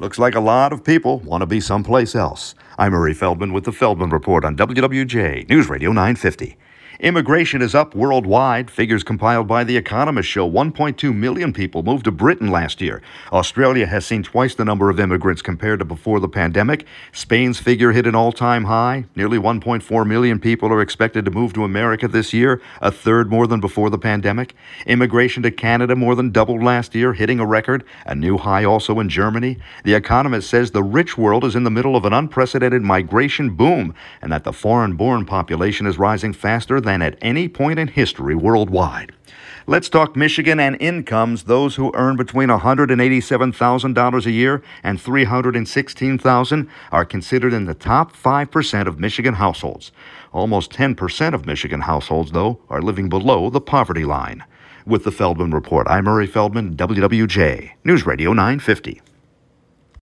Looks like a lot of people want to be someplace else. I'm Murray Feldman with the Feldman Report on WWJ News Radio 950. Immigration is up worldwide. Figures compiled by The Economist show 1.2 million people moved to Britain last year. Australia has seen twice the number of immigrants compared to before the pandemic. Spain's figure hit an all time high. Nearly 1.4 million people are expected to move to America this year, a third more than before the pandemic. Immigration to Canada more than doubled last year, hitting a record, a new high also in Germany. The Economist says the rich world is in the middle of an unprecedented migration boom and that the foreign born population is rising faster than at any point in history worldwide. Let's talk Michigan and incomes. Those who earn between $187,000 a year and $316,000 are considered in the top 5% of Michigan households. Almost 10% of Michigan households, though, are living below the poverty line. With the Feldman Report, I'm Murray Feldman, WWJ, News Radio 950.